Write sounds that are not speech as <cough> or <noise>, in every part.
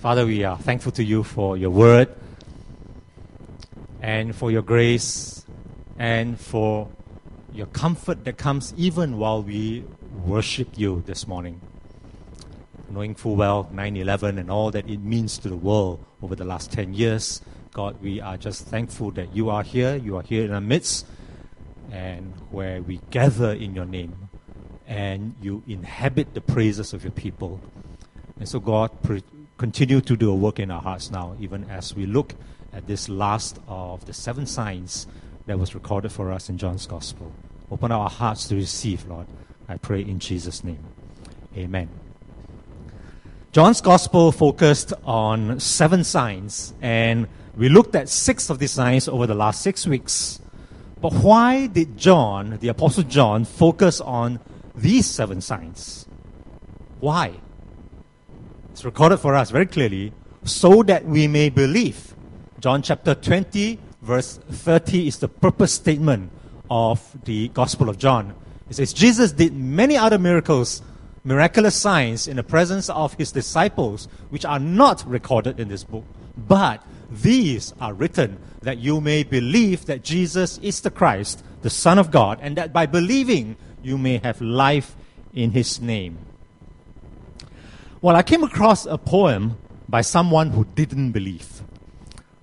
Father, we are thankful to you for your word and for your grace and for your comfort that comes even while we worship you this morning. Knowing full well 9 11 and all that it means to the world over the last 10 years, God, we are just thankful that you are here, you are here in our midst, and where we gather in your name, and you inhabit the praises of your people. And so, God, continue to do a work in our hearts now, even as we look at this last of the seven signs that was recorded for us in John's Gospel. Open our hearts to receive, Lord. I pray in Jesus' name. Amen. John's Gospel focused on seven signs, and we looked at six of these signs over the last six weeks. But why did John, the Apostle John, focus on these seven signs? Why? It's recorded for us very clearly so that we may believe. John chapter 20, verse 30 is the purpose statement of the Gospel of John. It says, Jesus did many other miracles, miraculous signs in the presence of his disciples, which are not recorded in this book. But these are written that you may believe that Jesus is the Christ, the Son of God, and that by believing you may have life in his name. Well, I came across a poem by someone who didn't believe.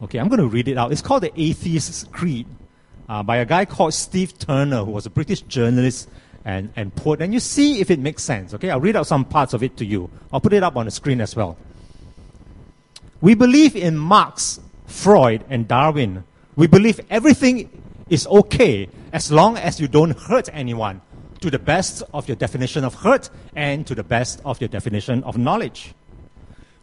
Okay, I'm going to read it out. It's called The Atheist's Creed uh, by a guy called Steve Turner, who was a British journalist and, and poet. And you see if it makes sense. Okay, I'll read out some parts of it to you. I'll put it up on the screen as well. We believe in Marx, Freud, and Darwin. We believe everything is okay as long as you don't hurt anyone to the best of your definition of hurt and to the best of your definition of knowledge.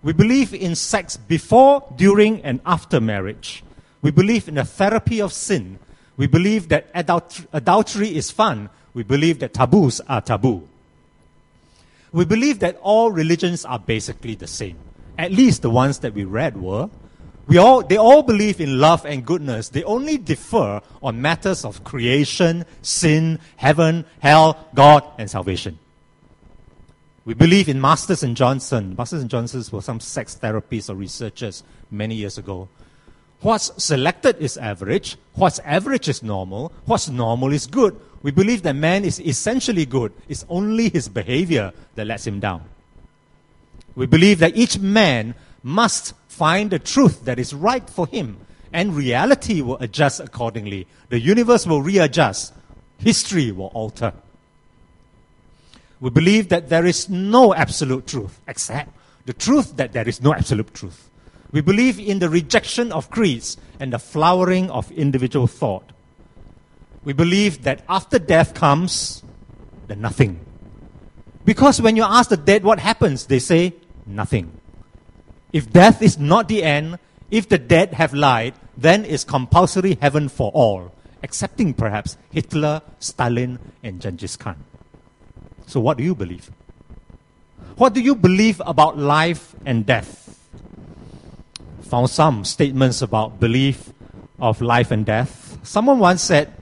We believe in sex before, during, and after marriage. We believe in the therapy of sin. We believe that adult- adultery is fun. We believe that taboos are taboo. We believe that all religions are basically the same. At least the ones that we read were. We all, they all believe in love and goodness. They only differ on matters of creation, sin, heaven, hell, God, and salvation. We believe in Masters and Johnson. Masters and Johnson were some sex therapists or researchers many years ago. What's selected is average. What's average is normal. What's normal is good. We believe that man is essentially good. It's only his behavior that lets him down. We believe that each man must find the truth that is right for him, and reality will adjust accordingly. The universe will readjust, history will alter. We believe that there is no absolute truth, except the truth that there is no absolute truth. We believe in the rejection of creeds and the flowering of individual thought. We believe that after death comes the nothing. Because when you ask the dead what happens, they say nothing. If death is not the end, if the dead have lied, then is compulsory heaven for all, excepting perhaps Hitler, Stalin, and Genghis Khan. So, what do you believe? What do you believe about life and death? Found some statements about belief of life and death. Someone once said,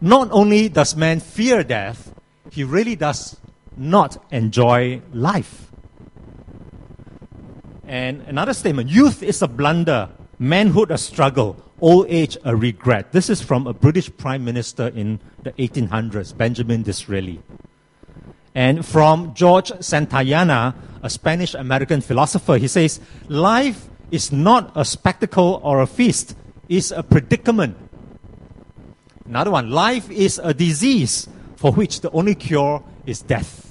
Not only does man fear death, he really does not enjoy life. And another statement youth is a blunder, manhood a struggle, old age a regret. This is from a British Prime Minister in the 1800s, Benjamin Disraeli. And from George Santayana, a Spanish American philosopher, he says, Life is not a spectacle or a feast, it's a predicament. Another one, life is a disease for which the only cure is death.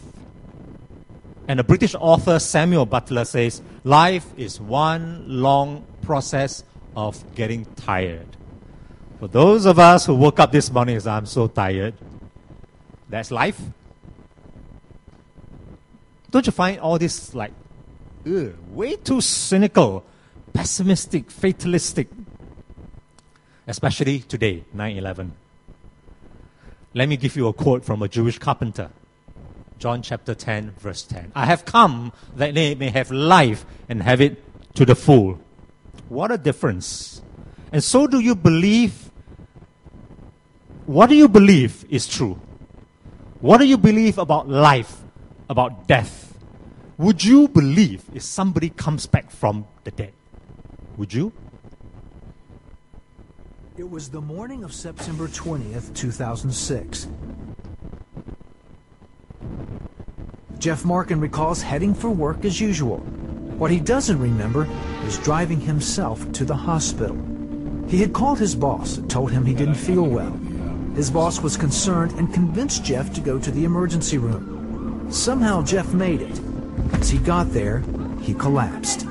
And the British author Samuel Butler says, Life is one long process of getting tired. For those of us who woke up this morning and I'm so tired, that's life. Don't you find all this like ugh, way too cynical, pessimistic, fatalistic? Especially today, 9 11. Let me give you a quote from a Jewish carpenter. John chapter 10, verse 10. I have come that they may have life and have it to the full. What a difference. And so do you believe? What do you believe is true? What do you believe about life, about death? would you believe if somebody comes back from the dead? Would you? It was the morning of September 20th, 2006. Jeff Markin recalls heading for work as usual. What he doesn't remember is driving himself to the hospital. He had called his boss and told him he didn't feel well. His boss was concerned and convinced Jeff to go to the emergency room. Somehow Jeff made it. As he got there, he collapsed.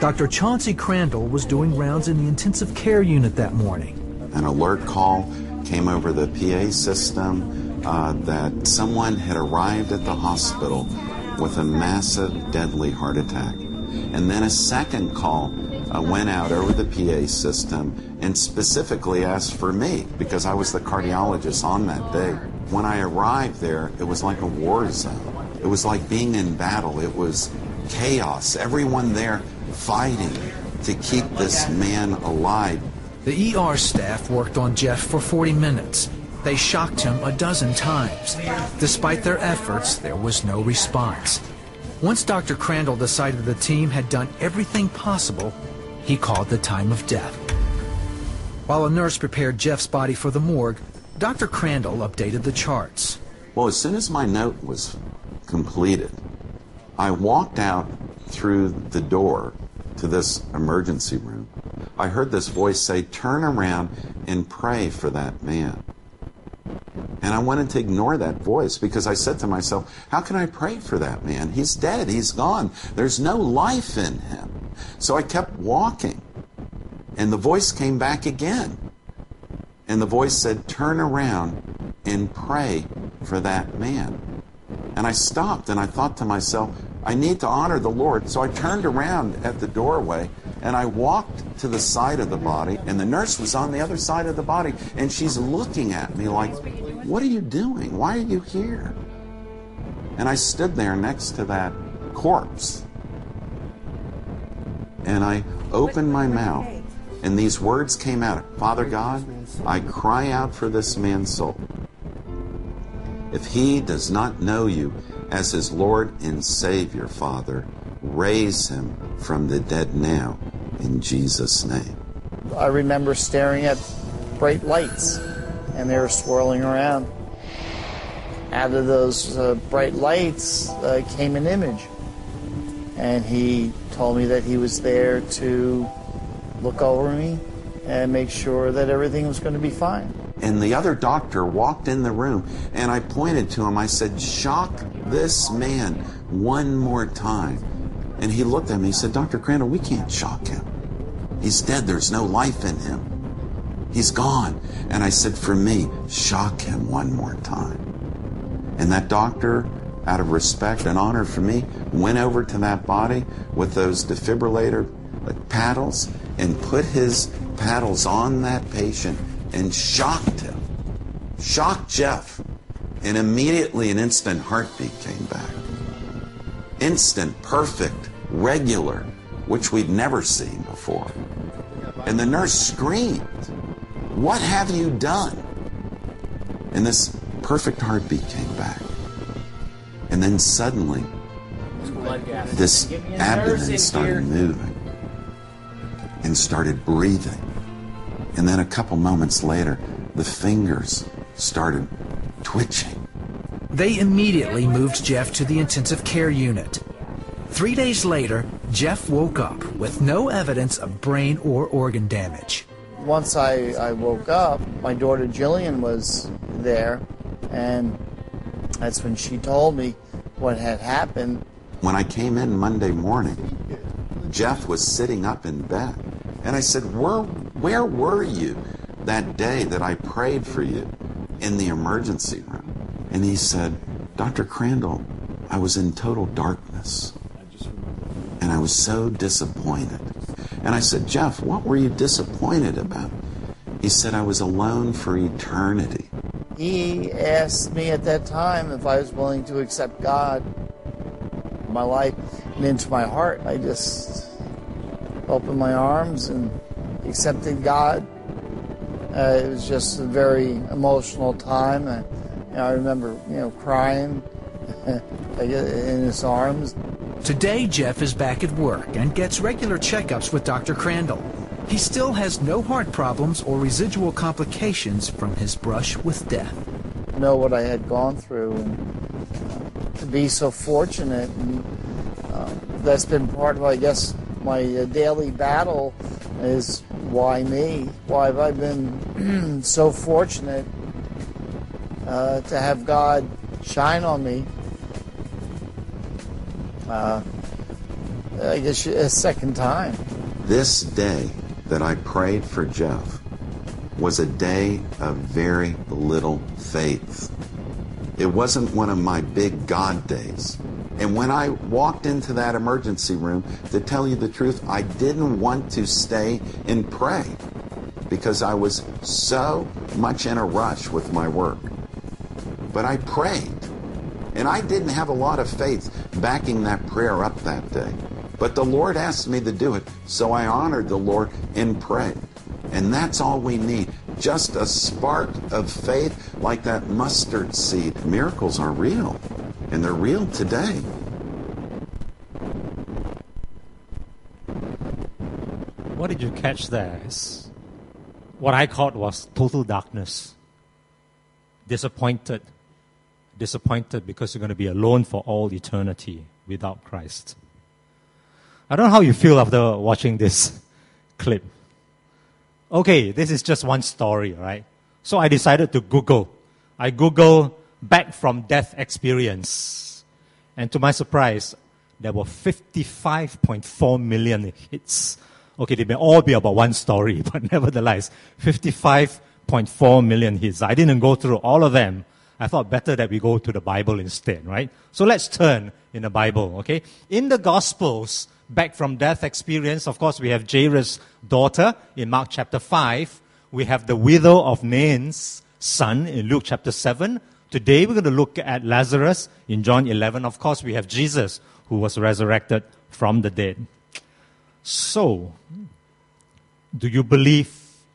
Dr. Chauncey Crandall was doing rounds in the intensive care unit that morning. An alert call came over the PA system uh, that someone had arrived at the hospital with a massive, deadly heart attack. And then a second call uh, went out over the PA system and specifically asked for me because I was the cardiologist on that day. When I arrived there, it was like a war zone. It was like being in battle. It was chaos. Everyone there fighting to keep this man alive. The ER staff worked on Jeff for 40 minutes. They shocked him a dozen times. Despite their efforts, there was no response. Once Dr. Crandall decided the team had done everything possible, he called the time of death. While a nurse prepared Jeff's body for the morgue, Dr. Crandall updated the charts. Well, as soon as my note was completed, I walked out through the door to this emergency room. I heard this voice say, Turn around and pray for that man. And I wanted to ignore that voice because I said to myself, How can I pray for that man? He's dead. He's gone. There's no life in him. So I kept walking. And the voice came back again. And the voice said, Turn around and pray for that man. And I stopped and I thought to myself, I need to honor the Lord. So I turned around at the doorway and I walked to the side of the body, and the nurse was on the other side of the body, and she's looking at me like, What are you doing? Why are you here? And I stood there next to that corpse. And I opened my mouth, and these words came out Father God, I cry out for this man's soul. If he does not know you as his Lord and Savior, Father, raise him from the dead now in Jesus' name. I remember staring at bright lights, and they were swirling around. Out of those uh, bright lights uh, came an image, and he told me that he was there to look over me and make sure that everything was going to be fine. And the other doctor walked in the room, and I pointed to him. I said, Shock this man one more time. And he looked at me. He said, Dr. Crandall, we can't shock him. He's dead. There's no life in him. He's gone. And I said, For me, shock him one more time. And that doctor, out of respect and honor for me, went over to that body with those defibrillator paddles and put his paddles on that patient and shocked him. Shocked Jeff. And immediately an instant heartbeat came back. Instant, perfect, regular, which we'd never seen before. And the nurse screamed, What have you done? And this perfect heartbeat came back. And then suddenly, this abdomen started moving and started breathing. And then a couple moments later, the fingers started twitching. They immediately moved Jeff to the intensive care unit. Three days later, Jeff woke up with no evidence of brain or organ damage. Once I, I woke up, my daughter Jillian was there, and that's when she told me what had happened. When I came in Monday morning, Jeff was sitting up in bed. And I said, Where, where were you that day that I prayed for you in the emergency room? And he said, Dr. Crandall, I was in total darkness. And I was so disappointed. And I said, Jeff, what were you disappointed about? He said, I was alone for eternity. He asked me at that time if I was willing to accept God my life and into my heart. I just opened my arms and accepted God. Uh, it was just a very emotional time. I, you know, I remember, you know, crying <laughs> in his arms. Today, Jeff is back at work and gets regular checkups with Dr. Crandall. He still has no heart problems or residual complications from his brush with death. Know what I had gone through and to be so fortunate. And uh, that's been part of, I guess, my uh, daily battle is why me? Why have I been <clears throat> so fortunate uh, to have God shine on me? Uh, I guess a second time. This day that I prayed for Jeff was a day of very little faith. It wasn't one of my big God days. And when I walked into that emergency room, to tell you the truth, I didn't want to stay and pray because I was so much in a rush with my work. But I prayed. And I didn't have a lot of faith backing that prayer up that day. But the Lord asked me to do it, so I honored the Lord and prayed. And that's all we need. Just a spark of faith like that mustard seed. Miracles are real, and they're real today. What did you catch there is what I caught was total darkness. Disappointed. Disappointed because you're going to be alone for all eternity without Christ. I don't know how you feel after watching this <laughs> clip. Okay, this is just one story, right? So I decided to Google. I Google back from death experience. And to my surprise, there were 55.4 million hits. Okay, they may all be about one story, <laughs> but nevertheless, 55.4 million hits. I didn't go through all of them. I thought better that we go to the Bible instead, right? So let's turn in the Bible, okay? In the Gospels, back from death experience, of course, we have Jairus' daughter in Mark chapter 5. We have the widow of Nain's son in Luke chapter 7. Today, we're going to look at Lazarus in John 11. Of course, we have Jesus who was resurrected from the dead. So, do you believe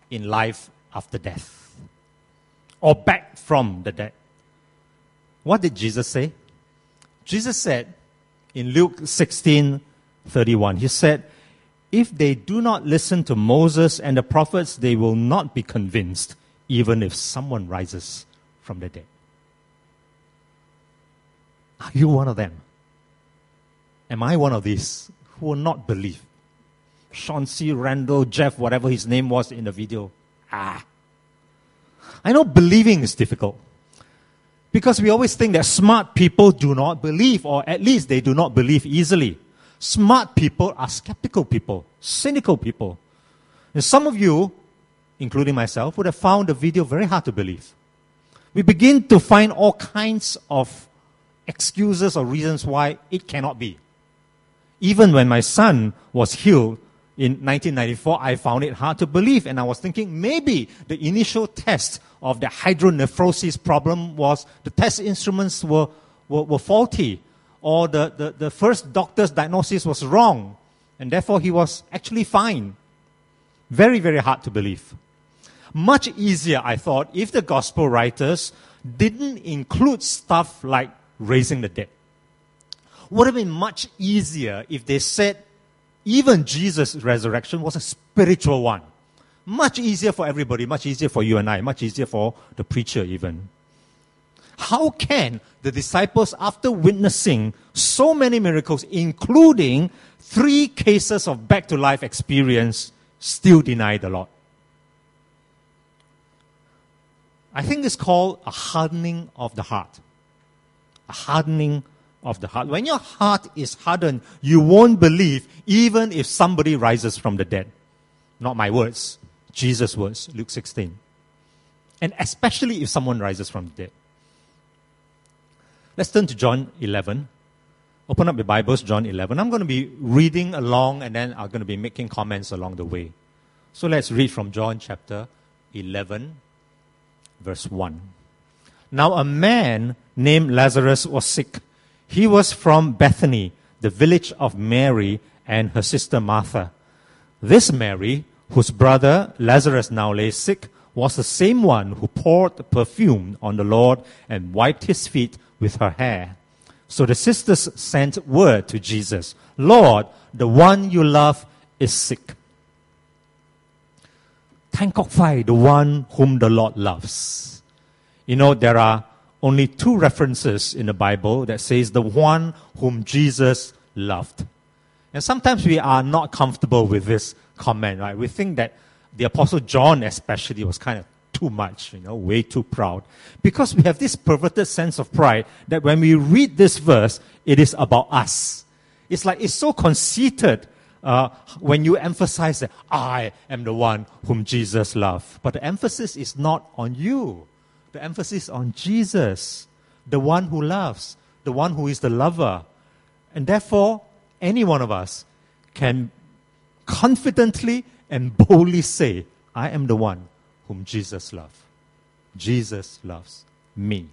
in life after death? Or back from the dead? What did Jesus say? Jesus said in Luke 16 31, He said, If they do not listen to Moses and the prophets, they will not be convinced, even if someone rises from the dead. Are you one of them? Am I one of these who will not believe? Chauncey Crandall, Jeff, whatever his name was in the video. Ah. I know believing is difficult. Because we always think that smart people do not believe, or at least they do not believe easily. Smart people are skeptical people, cynical people. And some of you, including myself, would have found the video very hard to believe. We begin to find all kinds of excuses or reasons why it cannot be. Even when my son was healed in 1994, I found it hard to believe, and I was thinking maybe the initial test of the hydronephrosis problem was the test instruments were, were, were faulty, or the, the, the first doctor's diagnosis was wrong, and therefore he was actually fine. Very, very hard to believe. Much easier, I thought, if the gospel writers didn't include stuff like raising the dead. Would have been much easier if they said even Jesus' resurrection was a spiritual one. Much easier for everybody, much easier for you and I, much easier for the preacher, even. How can the disciples, after witnessing so many miracles, including three cases of back to life experience, still deny the Lord? I think it's called a hardening of the heart. A hardening of the heart. When your heart is hardened, you won't believe even if somebody rises from the dead. Not my words, Jesus' words, Luke 16. And especially if someone rises from the dead. Let's turn to John 11. Open up your Bibles, John 11. I'm going to be reading along and then I'm going to be making comments along the way. So let's read from John chapter 11, verse 1. Now a man named Lazarus was sick. He was from Bethany, the village of Mary and her sister Martha. This Mary, whose brother Lazarus now lay sick, was the same one who poured perfume on the Lord and wiped his feet with her hair. So the sisters sent word to Jesus Lord, the one you love is sick. Kok Fai, the one whom the Lord loves. You know, there are only two references in the Bible that says the one whom Jesus loved. And sometimes we are not comfortable with this comment, right? We think that the Apostle John, especially, was kind of too much, you know, way too proud. Because we have this perverted sense of pride that when we read this verse, it is about us. It's like it's so conceited uh, when you emphasize that I am the one whom Jesus loved. But the emphasis is not on you. The emphasis on Jesus, the one who loves, the one who is the lover. And therefore, any one of us can confidently and boldly say, I am the one whom Jesus loves. Jesus loves me.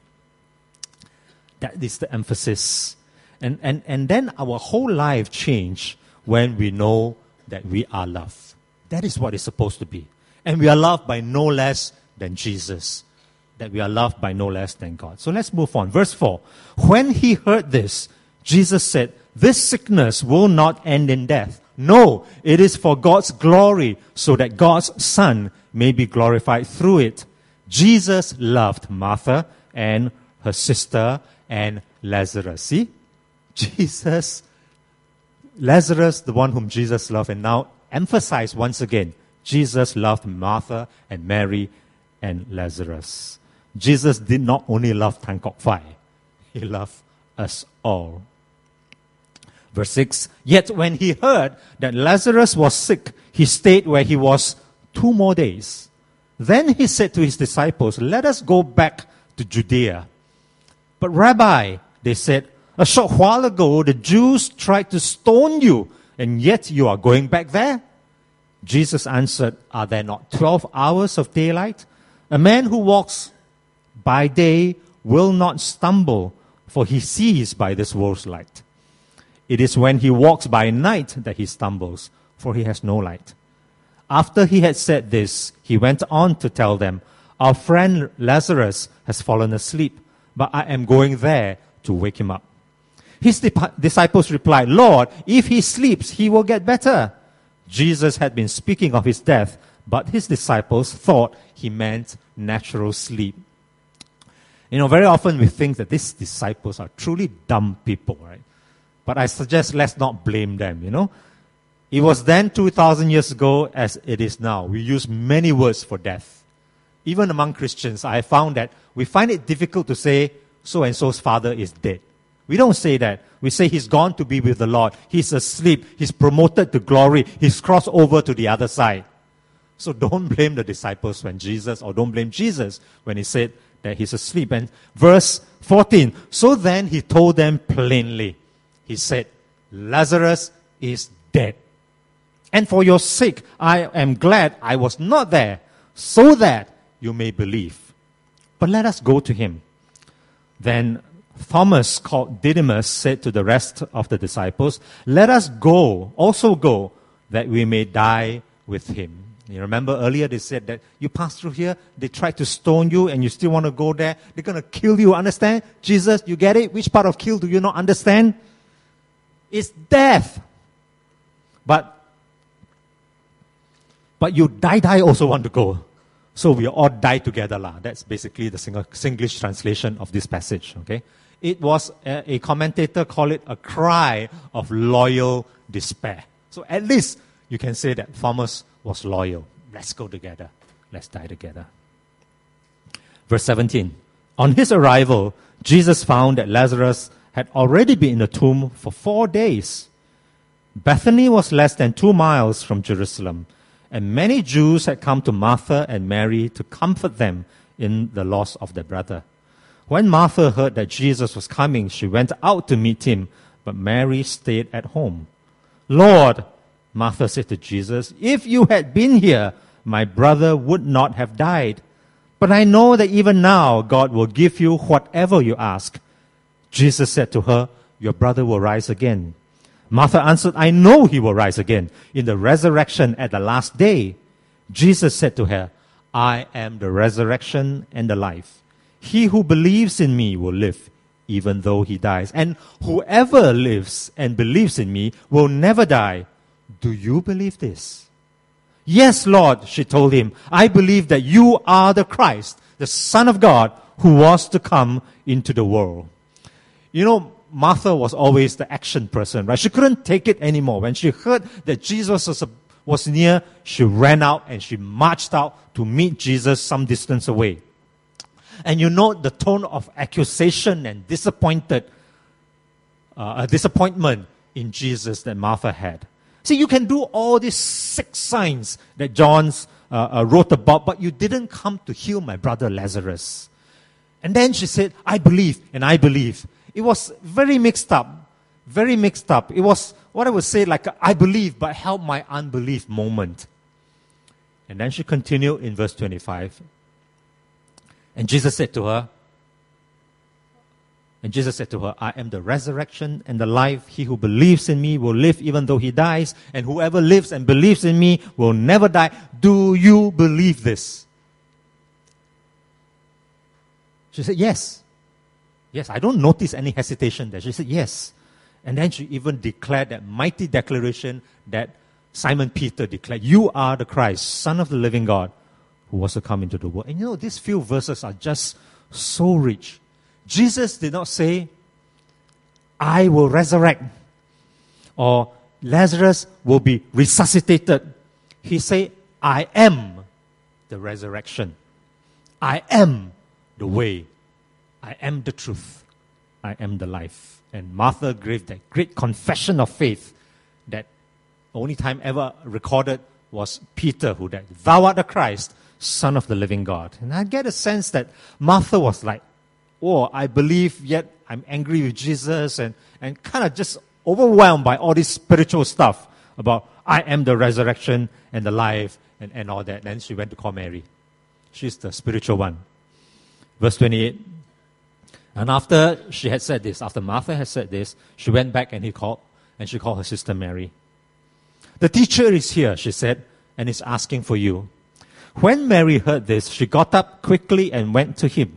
That is the emphasis. And, and, and then our whole life change when we know that we are loved. That is what it's supposed to be. And we are loved by no less than Jesus. That we are loved by no less than God. So let's move on. Verse 4. When he heard this, Jesus said, This sickness will not end in death. No, it is for God's glory, so that God's Son may be glorified through it. Jesus loved Martha and her sister and Lazarus. See? Jesus Lazarus, the one whom Jesus loved, and now emphasize once again Jesus loved Martha and Mary and Lazarus. Jesus did not only love Tan Kok Fai, he loved us all. Verse 6 Yet when he heard that Lazarus was sick, he stayed where he was two more days. Then he said to his disciples, Let us go back to Judea. But, Rabbi, they said, a short while ago, the Jews tried to stone you, and yet you are going back there? Jesus answered, Are there not 12 hours of daylight? A man who walks by day will not stumble, for he sees by this world's light. It is when he walks by night that he stumbles, for he has no light. After he had said this, he went on to tell them, Our friend Lazarus has fallen asleep, but I am going there to wake him up. His disciples replied, Lord, if he sleeps, he will get better. Jesus had been speaking of his death, but his disciples thought he meant natural sleep. You know, very often we think that these disciples are truly dumb people, right? But I suggest let's not blame them, you know. It was then 2,000 years ago as it is now. We use many words for death. Even among Christians, I found that we find it difficult to say so and so's father is dead. We don't say that. We say he's gone to be with the Lord. He's asleep. He's promoted to glory. He's crossed over to the other side. So don't <laughs> blame the disciples when Jesus, or don't blame Jesus when he said that he's asleep. And verse 14. So then he told them plainly. He said, Lazarus is dead. And for your sake, I am glad I was not there, so that you may believe. But let us go to him. Then Thomas, called Didymus, said to the rest of the disciples, Let us go, also go, that we may die with him. You remember earlier they said that you pass through here, they tried to stone you, and you still want to go there. They're going to kill you, understand? Jesus, you get it? Which part of kill do you not understand? It's death. But but you die die also want to go. So we all die together. lah. That's basically the single Singlish translation of this passage. Okay? it was a, a commentator called it a cry of loyal despair. So at least you can say that Thomas was loyal. Let's go together. Let's die together. Verse 17. On his arrival, Jesus found that Lazarus had already been in the tomb for four days. Bethany was less than two miles from Jerusalem, and many Jews had come to Martha and Mary to comfort them in the loss of their brother. When Martha heard that Jesus was coming, she went out to meet him, but Mary stayed at home. Lord, Martha said to Jesus, if you had been here, my brother would not have died. But I know that even now God will give you whatever you ask. Jesus said to her, Your brother will rise again. Martha answered, I know he will rise again in the resurrection at the last day. Jesus said to her, I am the resurrection and the life. He who believes in me will live, even though he dies. And whoever lives and believes in me will never die. Do you believe this? Yes, Lord, she told him. I believe that you are the Christ, the Son of God, who was to come into the world. You know, Martha was always the action person, right? She couldn't take it anymore. When she heard that Jesus was, was near, she ran out and she marched out to meet Jesus some distance away. And you know the tone of accusation and disappointed, uh, disappointment in Jesus that Martha had. See, you can do all these six signs that John's uh, uh, wrote about, but you didn't come to heal my brother Lazarus. And then she said, I believe and I believe. It was very mixed up, very mixed up. It was what I would say like I believe, but help my unbelief moment. And then she continued in verse 25. And Jesus said to her, and Jesus said to her, I am the resurrection and the life. He who believes in me will live even though he dies, and whoever lives and believes in me will never die. Do you believe this? She said, Yes. Yes, I don't notice any hesitation there. She said, Yes. And then she even declared that mighty declaration that Simon Peter declared, You are the Christ, Son of the living God who was to come into the world. And you know, these few verses are just so rich. Jesus did not say, I will resurrect, or Lazarus will be resuscitated. He said, I am the resurrection. I am the way. I am the truth. I am the life. And Martha gave that great confession of faith that only time ever recorded was Peter who said, Thou art the Christ, Son of the living God. And I get a sense that Martha was like, Oh, I believe, yet I'm angry with Jesus, and, and kind of just overwhelmed by all this spiritual stuff about I am the resurrection and the life and, and all that. Then she went to call Mary. She's the spiritual one. Verse 28. And after she had said this, after Martha had said this, she went back and he called, and she called her sister Mary. The teacher is here, she said, and is asking for you. When Mary heard this, she got up quickly and went to him.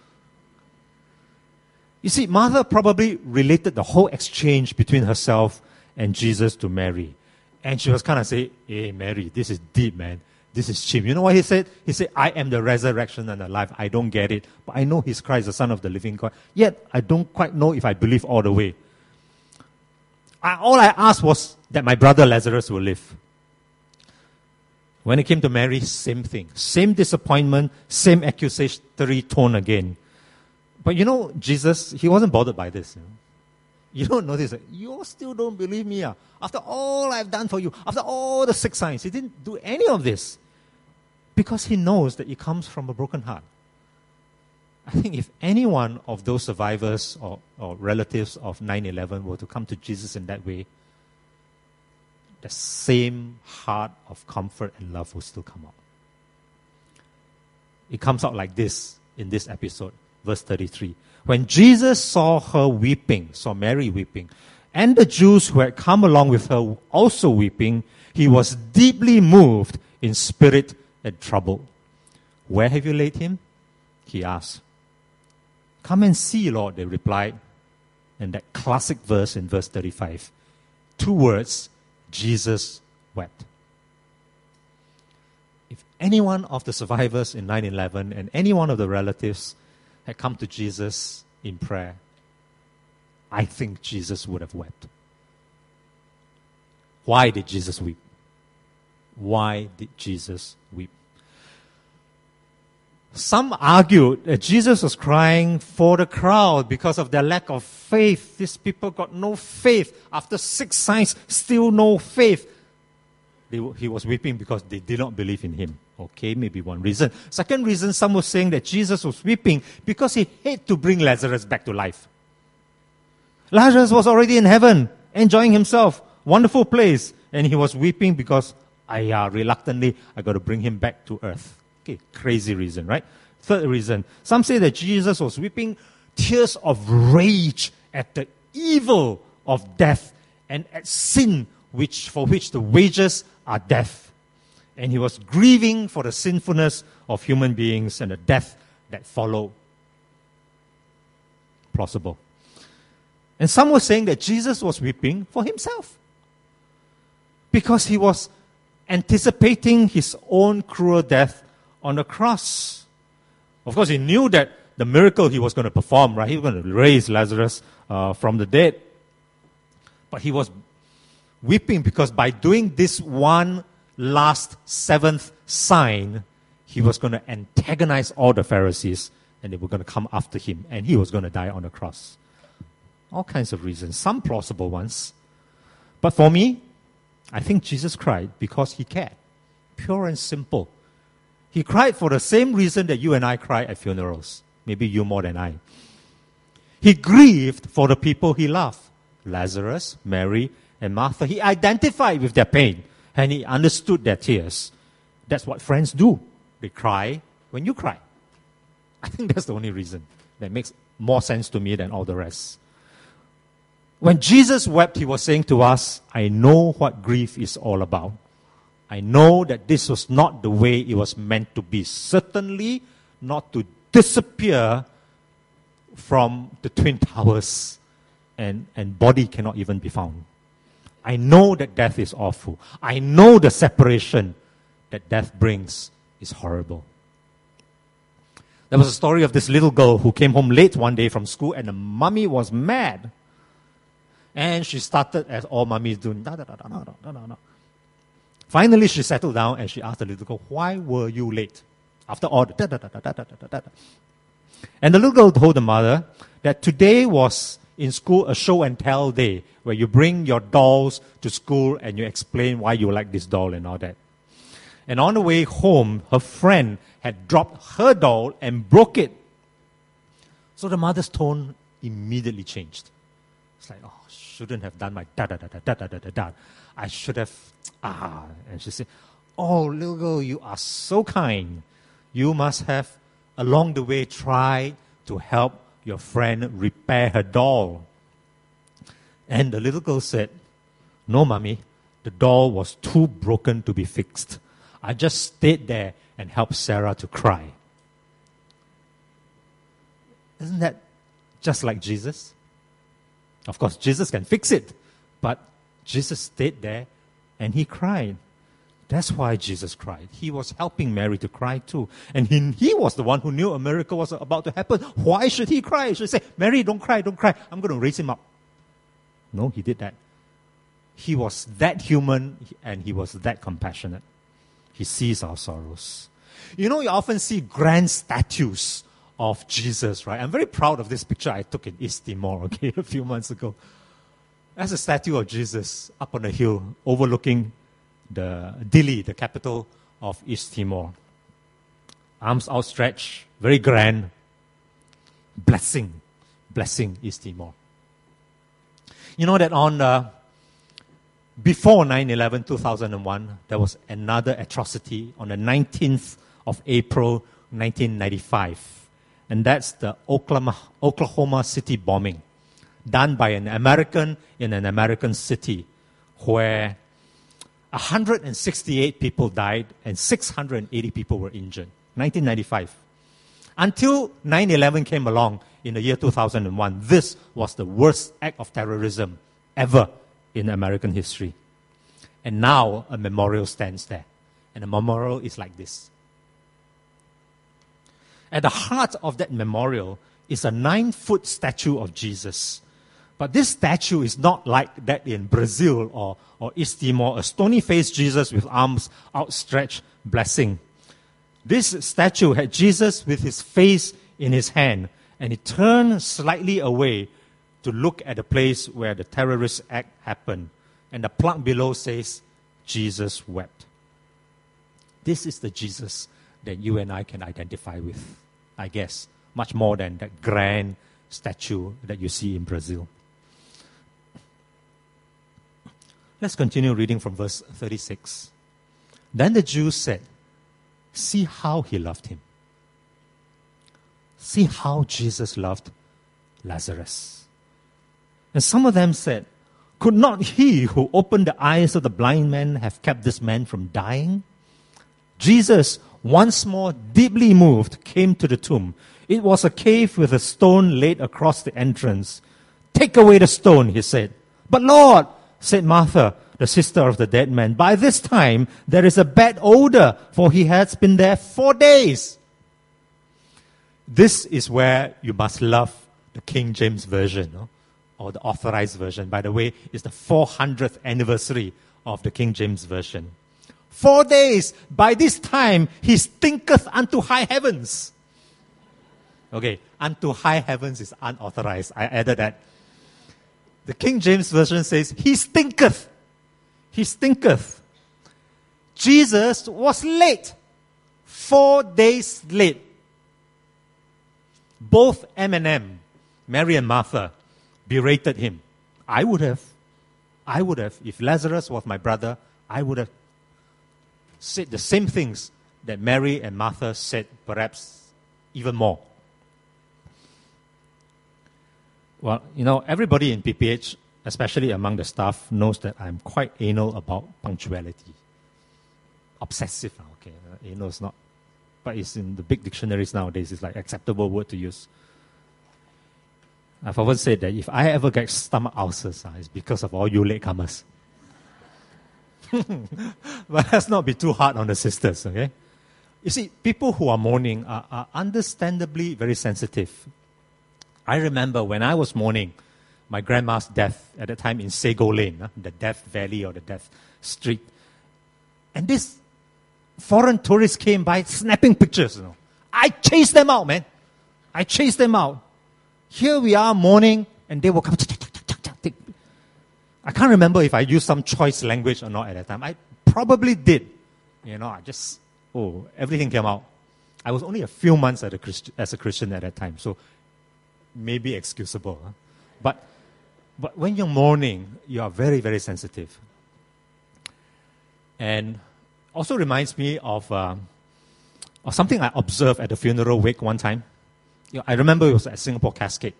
You see, Martha probably related the whole exchange between herself and Jesus to Mary. And she was kind of saying, Hey, Mary, this is deep, man. This is cheap. You know what he said? He said, I am the resurrection and the life. I don't get it. But I know he's Christ, the Son of the living God. Yet, I don't quite know if I believe all the way. I, all I asked was that my brother Lazarus will live. When it came to Mary, same thing. Same disappointment, same accusatory tone again. But you know, Jesus, he wasn't bothered by this. You, know? you don't notice that you still don't believe me. Uh? After all I've done for you, after all the six signs, he didn't do any of this. Because he knows that it comes from a broken heart. I think if any one of those survivors or, or relatives of 9 11 were to come to Jesus in that way, the same heart of comfort and love will still come out. It comes out like this in this episode verse 33. When Jesus saw her weeping, saw Mary weeping, and the Jews who had come along with her also weeping, he was deeply moved in spirit and troubled. Where have you laid him? He asked. Come and see, Lord, they replied. And that classic verse in verse 35. Two words, Jesus wept. If any one of the survivors in 9 11 and any one of the relatives had come to Jesus in prayer, I think Jesus would have wept. Why did Jesus weep? Why did Jesus weep? Some argued that Jesus was crying for the crowd because of their lack of faith. These people got no faith. After six signs, still no faith. They, he was weeping because they did not believe in him. Okay, maybe one reason. Second reason, some were saying that Jesus was weeping because he had to bring Lazarus back to life. Lazarus was already in heaven, enjoying himself. Wonderful place. And he was weeping because I uh, reluctantly I got to bring him back to earth. Okay, crazy reason, right? Third reason. Some say that Jesus was weeping tears of rage at the evil of death and at sin which for which the wages are death. And he was grieving for the sinfulness of human beings and the death that followed. Plausible. And some were saying that Jesus was weeping for himself because he was anticipating his own cruel death on the cross. Of course, he knew that the miracle he was going to perform, right? He was going to raise Lazarus uh, from the dead. But he was weeping because by doing this one last seventh sign, he was going to antagonize all the Pharisees and they were going to come after him and he was going to die on the cross all kinds of reasons, some plausible ones. But for me, I think Jesus cried because he cared. Pure and simple. He cried for the same reason that you and I cry at funerals. Maybe you more than I. He grieved for the people he loved Lazarus, Mary, and Martha. He identified with their pain and he understood their tears. That's what friends do. They cry when you cry. I think that's the only reason that makes more sense to me than all the rest. When Jesus wept, he was saying to us, I know what grief is all about. I know that this was not the way it was meant to be. Certainly not to disappear from the Twin Towers and, and body cannot even be found. I know that death is awful. I know the separation that death brings is horrible. There was a story of this little girl who came home late one day from school and the mummy was mad and she started as all mummies do. Da, da, da, da, da, da, da, da. Finally, she settled down and she asked the little girl, Why were you late? After all da, da, da, da, da, da, da, da. And the little girl told the mother that today was in school a show and tell day where you bring your dolls to school and you explain why you like this doll and all that. And on the way home, her friend had dropped her doll and broke it. So the mother's tone immediately changed. It's like, oh, shouldn't have done my da da da da da da da da da. I should have <tsk> ah. And she said, oh, little girl, you are so kind. You must have along the way tried to help your friend repair her doll. And the little girl said, no, mommy, the doll was too broken to be fixed. I just stayed there and helped Sarah to cry. Isn't that just like Jesus? Of course, Jesus can fix it, but Jesus stayed there and he cried. That's why Jesus cried. He was helping Mary to cry too. And he, he was the one who knew a miracle was about to happen. Why should he cry? He should say, Mary, don't cry, don't cry. I'm going to raise him up. No, he did that. He was that human and he was that compassionate. He sees our sorrows. You know, you often see grand statues of Jesus, right? I'm very proud of this picture I took in East Timor, <laughs> okay, a few months ago. That's a statue of Jesus up on a hill overlooking the Dili, the capital of East Timor. Arms outstretched, very grand, blessing, blessing East Timor. You know that on uh, before 9/11 2001 there was another atrocity on the 19th of April 1995 and that's the Oklahoma, Oklahoma City bombing done by an American in an American city where 168 people died and 680 people were injured. 1995. Until 9 11 came along in the year 2001, this was the worst act of terrorism ever in American history. And now a memorial stands there. And the memorial is like this at the heart of that memorial is a nine foot statue of Jesus. But this statue is not like that in Brazil or, or East Timor, a stony faced Jesus with arms outstretched, blessing. This statue had Jesus with his face in his hand, and he turned slightly away to look at the place where the terrorist act happened. And the plaque below says, Jesus wept. This is the Jesus that you and I can identify with, I guess, much more than that grand statue that you see in Brazil. Let's continue reading from verse 36. Then the Jews said, See how he loved him. See how Jesus loved Lazarus. And some of them said, Could not he who opened the eyes of the blind man have kept this man from dying? Jesus, once more deeply moved, came to the tomb. It was a cave with a stone laid across the entrance. Take away the stone, he said. But Lord, said Martha, the sister of the dead man, by this time there is a bad odor, for he has been there four days. This is where you must love the King James Version, no? or the authorized version. By the way, it's the 400th anniversary of the King James Version. Four days, by this time, he stinketh unto high heavens. Okay, unto high heavens is unauthorized. I added that. The King James Version says, He stinketh. He stinketh. Jesus was late. Four days late. Both M and M, Mary and Martha, berated him. I would have. I would have. If Lazarus was my brother, I would have said the same things that Mary and Martha said, perhaps even more. Well, you know, everybody in PPH, especially among the staff, knows that I'm quite anal about punctuality. Obsessive, okay. Anal is not, but it's in the big dictionaries nowadays. It's like acceptable word to use. I've often said that if I ever get stomach ulcers, uh, it's because of all you latecomers. <laughs> but let's not be too hard on the sisters, okay? You see, people who are mourning are, are understandably very sensitive I remember when I was mourning my grandma's death at the time in Sago Lane, the Death Valley or the Death Street. And this foreign tourists came by snapping pictures. You know. I chased them out, man. I chased them out. Here we are mourning, and they will come. I can't remember if I used some choice language or not at that time. I probably did. You know, I just, oh, everything came out. I was only a few months a, Christ, as a Christian at that time. So may be excusable. But, but when you're mourning, you are very, very sensitive. And also reminds me of, uh, of something I observed at the funeral wake one time. You know, I remember it was at Singapore Cascade.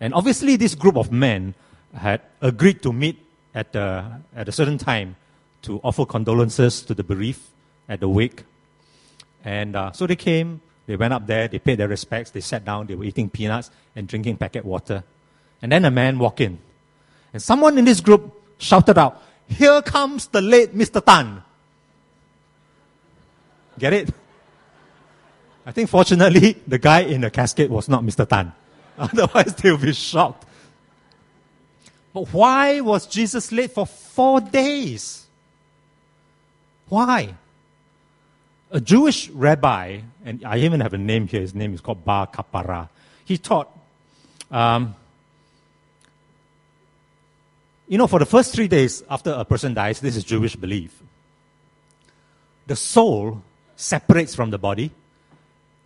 And obviously, this group of men had agreed to meet at, the, at a certain time to offer condolences to the bereaved at the wake. And uh, so they came, they went up there, they paid their respects, they sat down, they were eating peanuts and drinking packet water. And then a man walked in. And someone in this group shouted out, Here comes the late Mr. Tan. Get it? I think fortunately, <laughs> the guy in the casket was not Mr. Tan. <laughs> Otherwise, they would be shocked. But why was Jesus late for four days? Why? A Jewish rabbi, and I even have a name here, his name is called Bar Kappara. He taught, um, you know, for the first three days after a person dies, this is Jewish belief. The soul separates from the body,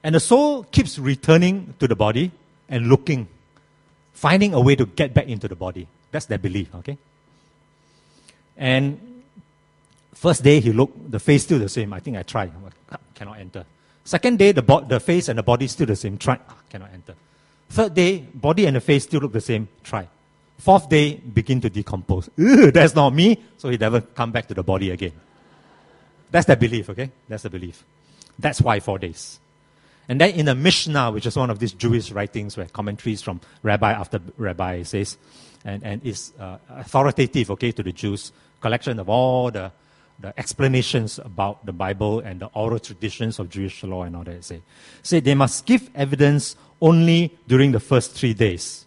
and the soul keeps returning to the body and looking, finding a way to get back into the body. That's their belief, okay? And First day he looked, the face still the same. I think I tried. Cannot enter. Second day, the, bo- the face and the body still the same. Try. Cannot enter. Third day, body and the face still look the same. Try. Fourth day, begin to decompose. that's not me. So he never come back to the body again. That's the belief, okay? That's the belief. That's why four days. And then in the Mishnah, which is one of these Jewish writings where commentaries from rabbi after rabbi says, and, and is uh, authoritative, okay, to the Jews, collection of all the the explanations about the Bible and the oral traditions of Jewish law and all that. Say, say they must give evidence only during the first three days.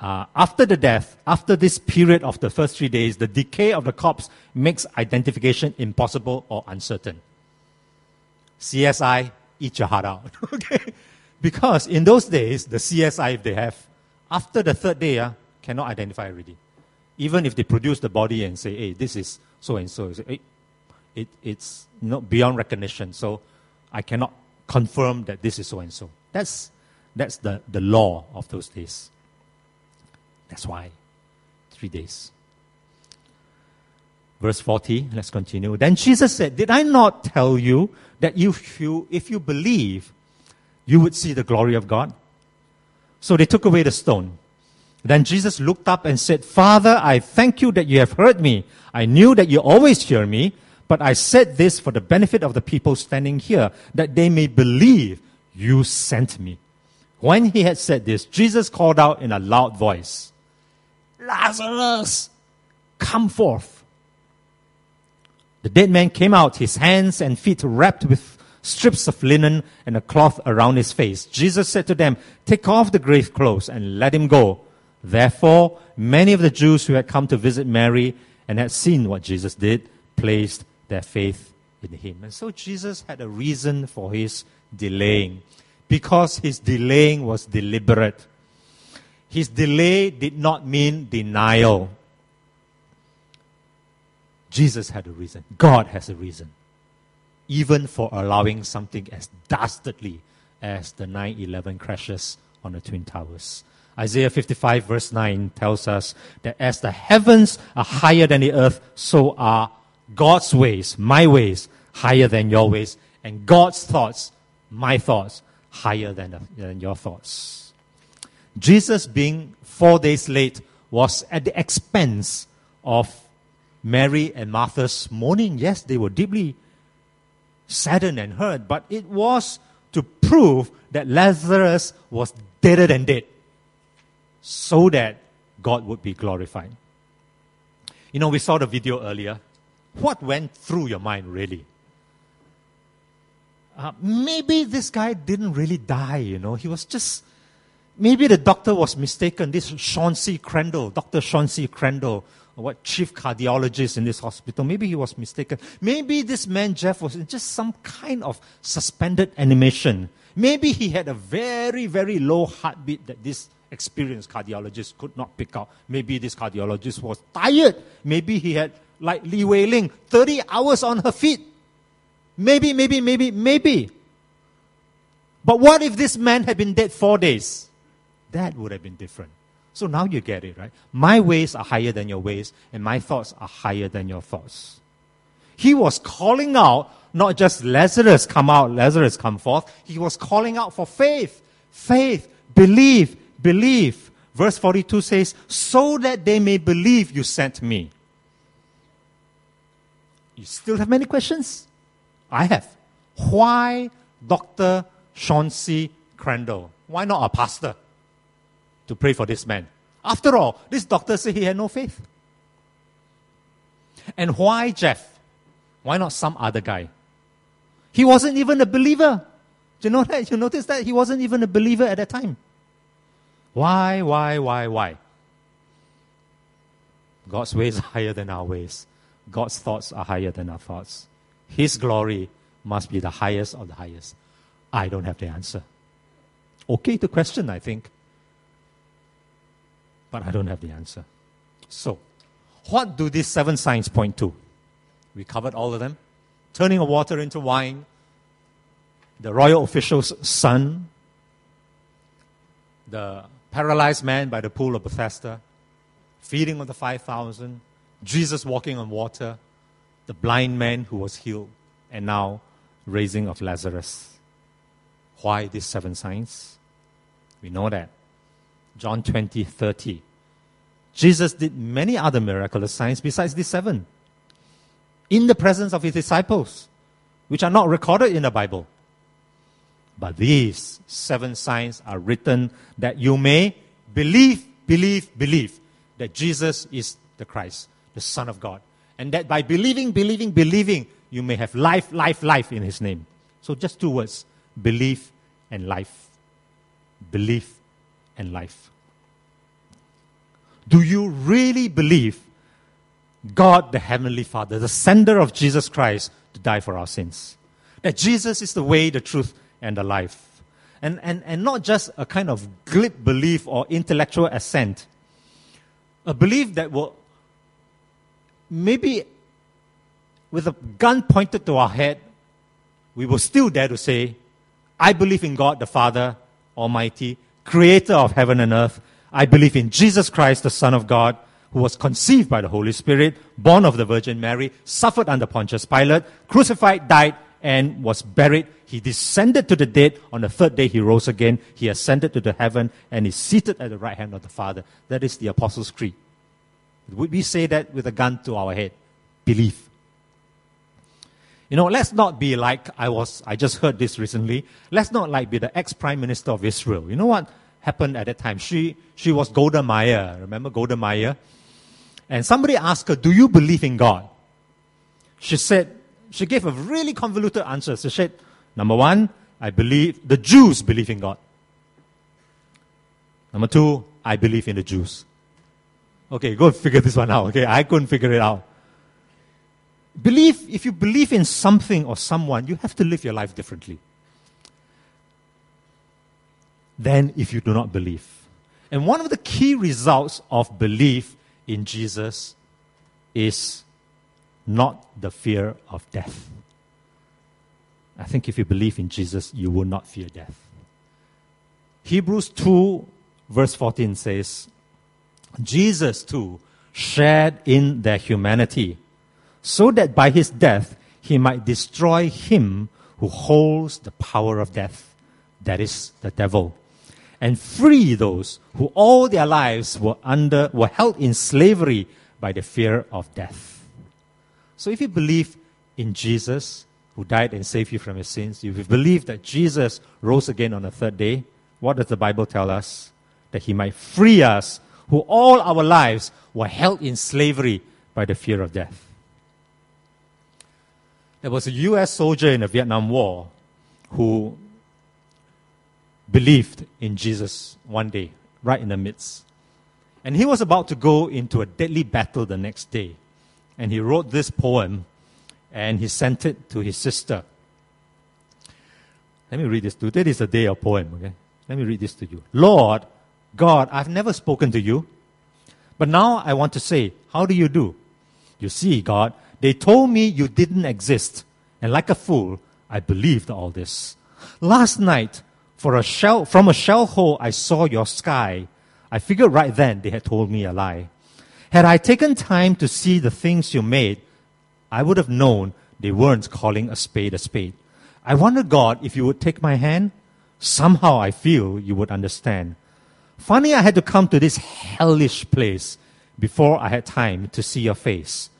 Uh, after the death, after this period of the first three days, the decay of the corpse makes identification impossible or uncertain. CSI, eat your heart out. <laughs> okay? Because in those days, the CSI, if they have, after the third day, uh, cannot identify already. Even if they produce the body and say, hey, this is so and so. It, it, it's not beyond recognition, so I cannot confirm that this is so and so. That's, that's the, the law of those days. That's why three days. Verse 40, let's continue. Then Jesus said, Did I not tell you that if you, if you believe, you would see the glory of God? So they took away the stone. Then Jesus looked up and said, Father, I thank you that you have heard me. I knew that you always hear me, but I said this for the benefit of the people standing here, that they may believe you sent me. When he had said this, Jesus called out in a loud voice, Lazarus, come forth. The dead man came out, his hands and feet wrapped with strips of linen and a cloth around his face. Jesus said to them, Take off the grave clothes and let him go. Therefore, many of the Jews who had come to visit Mary and had seen what Jesus did placed their faith in him. And so Jesus had a reason for his delaying because his delaying was deliberate. His delay did not mean denial. Jesus had a reason. God has a reason. Even for allowing something as dastardly as the 9 11 crashes on the Twin Towers. Isaiah 55, verse 9 tells us that as the heavens are higher than the earth, so are God's ways, my ways, higher than your ways, and God's thoughts, my thoughts, higher than, than your thoughts. Jesus being four days late was at the expense of Mary and Martha's mourning. Yes, they were deeply saddened and hurt, but it was to prove that Lazarus was deader than dead so that God would be glorified. You know, we saw the video earlier. What went through your mind, really? Uh, maybe this guy didn't really die, you know. He was just, maybe the doctor was mistaken. This Chauncey Crandall, Dr. Chauncey Crandall, what chief cardiologist in this hospital, maybe he was mistaken. Maybe this man, Jeff, was in just some kind of suspended animation. Maybe he had a very, very low heartbeat that this experienced cardiologist could not pick out. Maybe this cardiologist was tired. Maybe he had, like Li Wei Ling, 30 hours on her feet. Maybe, maybe, maybe, maybe. But what if this man had been dead four days? That would have been different. So now you get it, right? My ways are higher than your ways, and my thoughts are higher than your thoughts. He was calling out, not just Lazarus come out, Lazarus come forth. He was calling out for faith, faith, believe, believe. Verse 42 says, so that they may believe you sent me. You still have many questions? I have. Why Dr. Chauncey Crandall? Why not a pastor to pray for this man? After all, this doctor said he had no faith. And why Jeff? Why not some other guy? He wasn't even a believer. Do you know that? You notice that? He wasn't even a believer at that time. Why, why, why, why? God's ways are higher than our ways. God's thoughts are higher than our thoughts. His glory must be the highest of the highest. I don't have the answer. Okay to question, I think. But I don't have the answer. So, what do these seven signs point to? We covered all of them. Turning of water into wine, the royal official's son, the paralyzed man by the pool of Bethesda, feeding of the 5,000, Jesus walking on water, the blind man who was healed, and now raising of Lazarus. Why these seven signs? We know that. John 20, 30. Jesus did many other miraculous signs besides these seven in the presence of his disciples, which are not recorded in the Bible. But these seven signs are written that you may believe, believe, believe that Jesus is the Christ, the Son of God. And that by believing, believing, believing, you may have life, life, life in His name. So just two words belief and life. Belief and life. Do you really believe God, the Heavenly Father, the sender of Jesus Christ, to die for our sins? That Jesus is the way, the truth, and the life. And, and, and not just a kind of glib belief or intellectual assent. A belief that will maybe with a gun pointed to our head, we will still dare to say, I believe in God the Father Almighty, creator of heaven and earth. I believe in Jesus Christ, the Son of God, who was conceived by the Holy Spirit, born of the Virgin Mary, suffered under Pontius Pilate, crucified, died, and was buried. He descended to the dead. On the third day, he rose again. He ascended to the heaven and is seated at the right hand of the Father. That is the Apostles' Creed. Would we say that with a gun to our head? Belief. You know, let's not be like I was, I just heard this recently. Let's not like be the ex prime minister of Israel. You know what happened at that time? She, she was Golda Meir. Remember Golda Meir? And somebody asked her, Do you believe in God? She said, She gave a really convoluted answer. She said, Number one, I believe, the Jews believe in God. Number two, I believe in the Jews. Okay, go figure this one out. Okay, I couldn't figure it out. Believe, if you believe in something or someone, you have to live your life differently than if you do not believe. And one of the key results of belief in Jesus is not the fear of death. I think if you believe in Jesus, you will not fear death. Hebrews 2, verse 14 says, Jesus too shared in their humanity, so that by his death he might destroy him who holds the power of death, that is, the devil and free those who all their lives were under were held in slavery by the fear of death. So if you believe in Jesus who died and saved you from your sins, if you believe that Jesus rose again on the third day, what does the Bible tell us? That he might free us who all our lives were held in slavery by the fear of death. There was a US soldier in the Vietnam War who believed in Jesus one day, right in the midst. And he was about to go into a deadly battle the next day. And he wrote this poem and he sent it to his sister. Let me read this to you. Today is a day of poem, okay? Let me read this to you. Lord, God, I've never spoken to you. But now I want to say, how do you do? You see, God, they told me you didn't exist. And like a fool, I believed all this. Last night, a shell, from a shell hole, I saw your sky. I figured right then they had told me a lie. Had I taken time to see the things you made, I would have known they weren't calling a spade a spade. I wonder, God, if you would take my hand. Somehow I feel you would understand. Funny I had to come to this hellish place before I had time to see your face.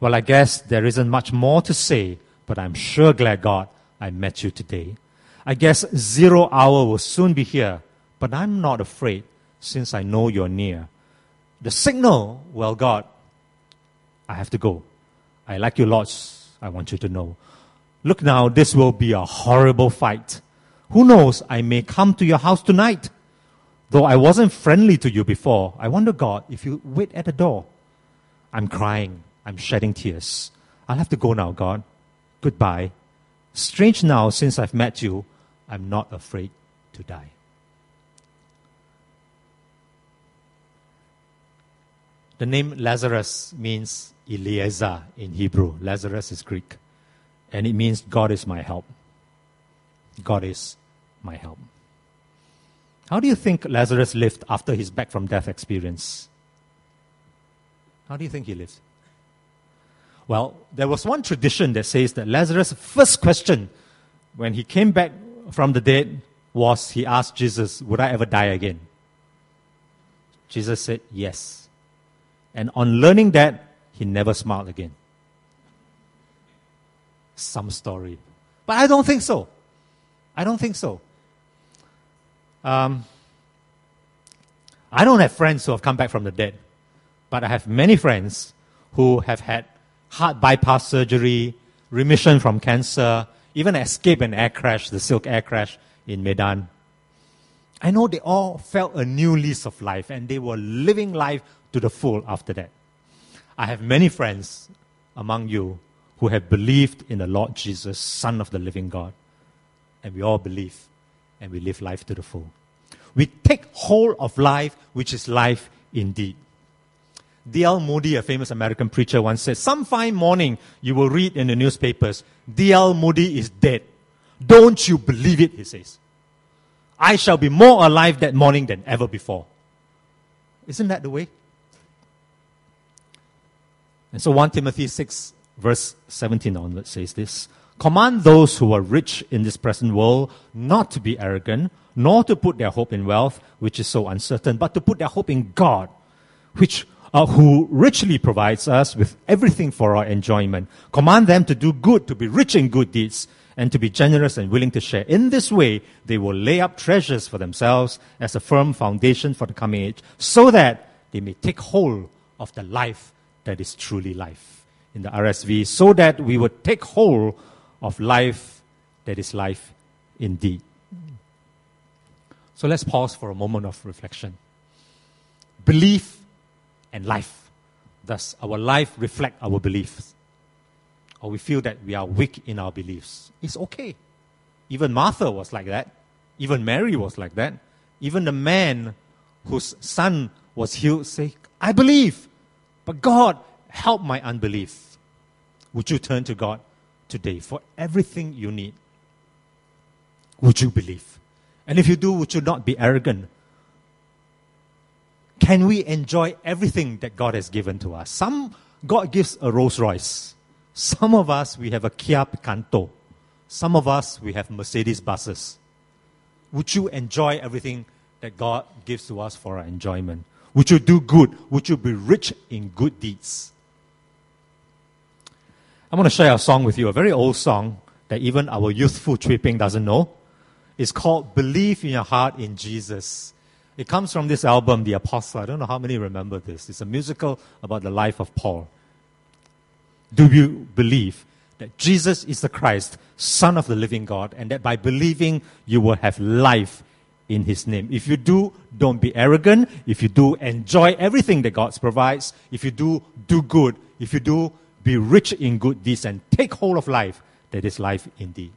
Well, I guess there isn't much more to say, but I'm sure glad, God, I met you today. I guess zero hour will soon be here, but I'm not afraid since I know you're near. The signal, well, God, I have to go. I like you lots. I want you to know. Look now, this will be a horrible fight. Who knows, I may come to your house tonight. Though I wasn't friendly to you before, I wonder, God, if you wait at the door. I'm crying. I'm shedding tears. I'll have to go now, God. Goodbye. Strange now, since I've met you, I'm not afraid to die. The name Lazarus means Eliezer in Hebrew. Lazarus is Greek. And it means God is my help. God is my help. How do you think Lazarus lived after his back from death experience? How do you think he lived? Well, there was one tradition that says that Lazarus' first question when he came back from the dead was he asked Jesus, Would I ever die again? Jesus said, Yes. And on learning that, he never smiled again. Some story. But I don't think so. I don't think so. Um, I don't have friends who have come back from the dead, but I have many friends who have had heart bypass surgery, remission from cancer, even escape an air crash, the SilkAir crash in Medan. I know they all felt a new lease of life and they were living life to the full after that. I have many friends among you who have believed in the Lord Jesus, Son of the living God. And we all believe and we live life to the full. We take hold of life, which is life indeed. D.L. Moody, a famous American preacher, once said, Some fine morning you will read in the newspapers, D.L. Moody is dead. Don't you believe it, he says. I shall be more alive that morning than ever before. Isn't that the way? And so 1 Timothy 6, verse 17 onwards says this Command those who are rich in this present world not to be arrogant, nor to put their hope in wealth, which is so uncertain, but to put their hope in God, which uh, who richly provides us with everything for our enjoyment. Command them to do good, to be rich in good deeds, and to be generous and willing to share. In this way, they will lay up treasures for themselves as a firm foundation for the coming age, so that they may take hold of the life that is truly life. In the RSV, so that we would take hold of life that is life indeed. So let's pause for a moment of reflection. Belief and life. Does our life reflect our beliefs? Or we feel that we are weak in our beliefs? It's okay. Even Martha was like that. Even Mary was like that. Even the man whose son was healed say, I believe, but God, help my unbelief. Would you turn to God today for everything you need? Would you believe? And if you do, would you not be arrogant? Can we enjoy everything that God has given to us? Some, God gives a Rolls Royce. Some of us, we have a Kia Picanto. Some of us, we have Mercedes buses. Would you enjoy everything that God gives to us for our enjoyment? Would you do good? Would you be rich in good deeds? I want to share a song with you, a very old song that even our youthful tripping doesn't know. It's called Believe in Your Heart in Jesus. It comes from this album, The Apostle. I don't know how many remember this. It's a musical about the life of Paul. Do you believe that Jesus is the Christ, Son of the living God, and that by believing you will have life in His name? If you do, don't be arrogant. If you do, enjoy everything that God provides. If you do, do good. If you do, be rich in good deeds and take hold of life that is life indeed.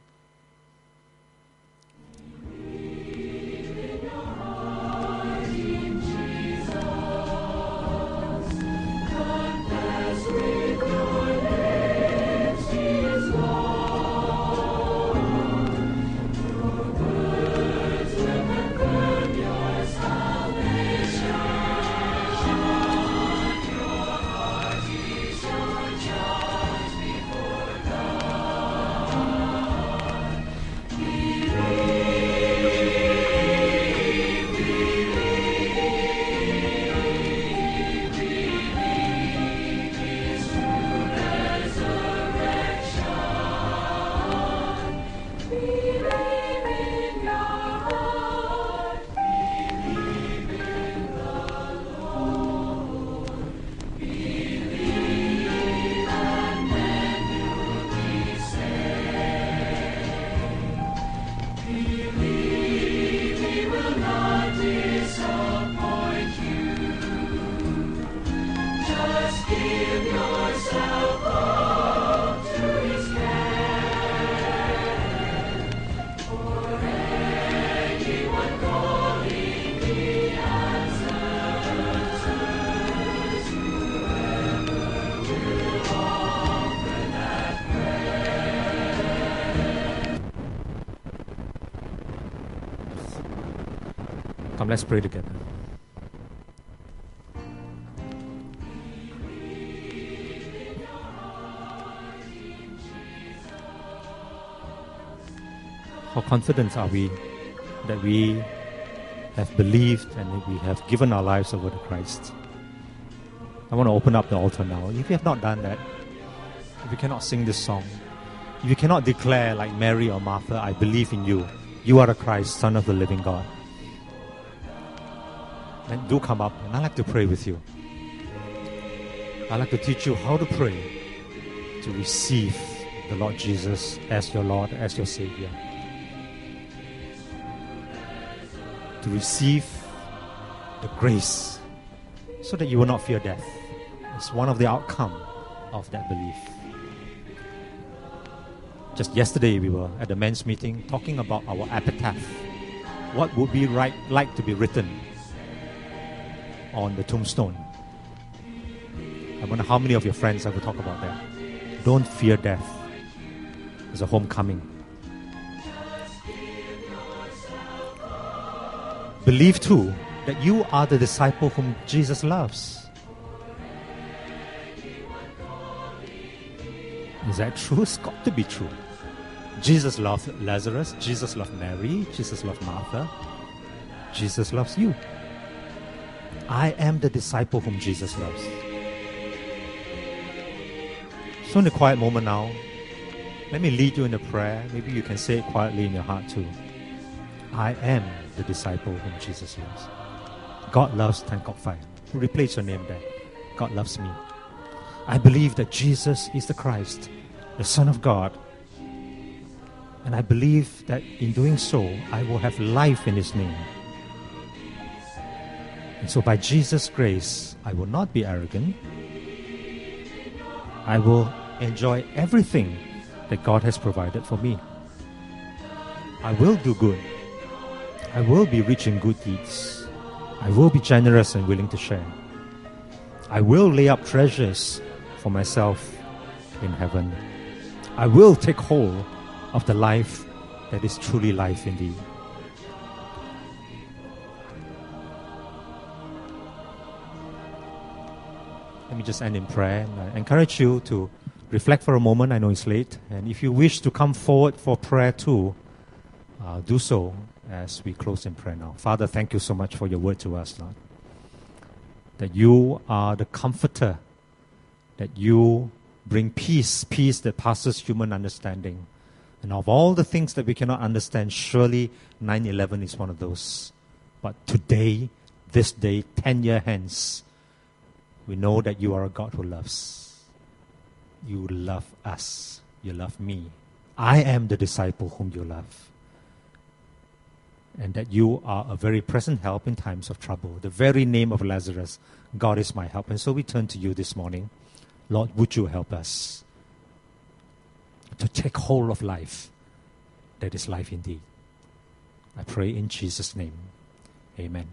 Come, let's pray together. How confident are we that we have believed and that we have given our lives over to Christ? I want to open up the altar now. If you have not done that, if you cannot sing this song, if you cannot declare like Mary or Martha, I believe in you, you are the Christ, Son of the living God then do come up and I'd like to pray with you. I'd like to teach you how to pray to receive the Lord Jesus as your Lord, as your Savior. To receive the grace so that you will not fear death. It's one of the outcome of that belief. Just yesterday we were at the men's meeting talking about our epitaph. What would be right like to be written on the tombstone. I wonder how many of your friends ever talk about that. Don't fear death. It's a homecoming. Believe too that you are the disciple whom Jesus loves. Is that true? It's got to be true. Jesus loved Lazarus. Jesus loved Mary. Jesus loved Martha. Jesus loves you. I am the disciple whom Jesus loves. So, in a quiet moment now, let me lead you in a prayer. Maybe you can say it quietly in your heart too. I am the disciple whom Jesus loves. God loves Tan Kok Fai. Replace your name there. God loves me. I believe that Jesus is the Christ, the Son of God. And I believe that in doing so, I will have life in His name. And so, by Jesus' grace, I will not be arrogant. I will enjoy everything that God has provided for me. I will do good. I will be rich in good deeds. I will be generous and willing to share. I will lay up treasures for myself in heaven. I will take hold of the life that is truly life indeed. Let me just end in prayer. And I encourage you to reflect for a moment. I know it's late. And if you wish to come forward for prayer too, uh, do so as we close in prayer now. Father, thank you so much for your word to us, Lord. That you are the comforter, that you bring peace, peace that passes human understanding. And of all the things that we cannot understand, surely 9 11 is one of those. But today, this day, 10 year hence, we know that you are a God who loves. You love us. You love me. I am the disciple whom you love. And that you are a very present help in times of trouble. The very name of Lazarus, God is my help. And so we turn to you this morning. Lord, would you help us to take hold of life that is life indeed? I pray in Jesus' name. Amen.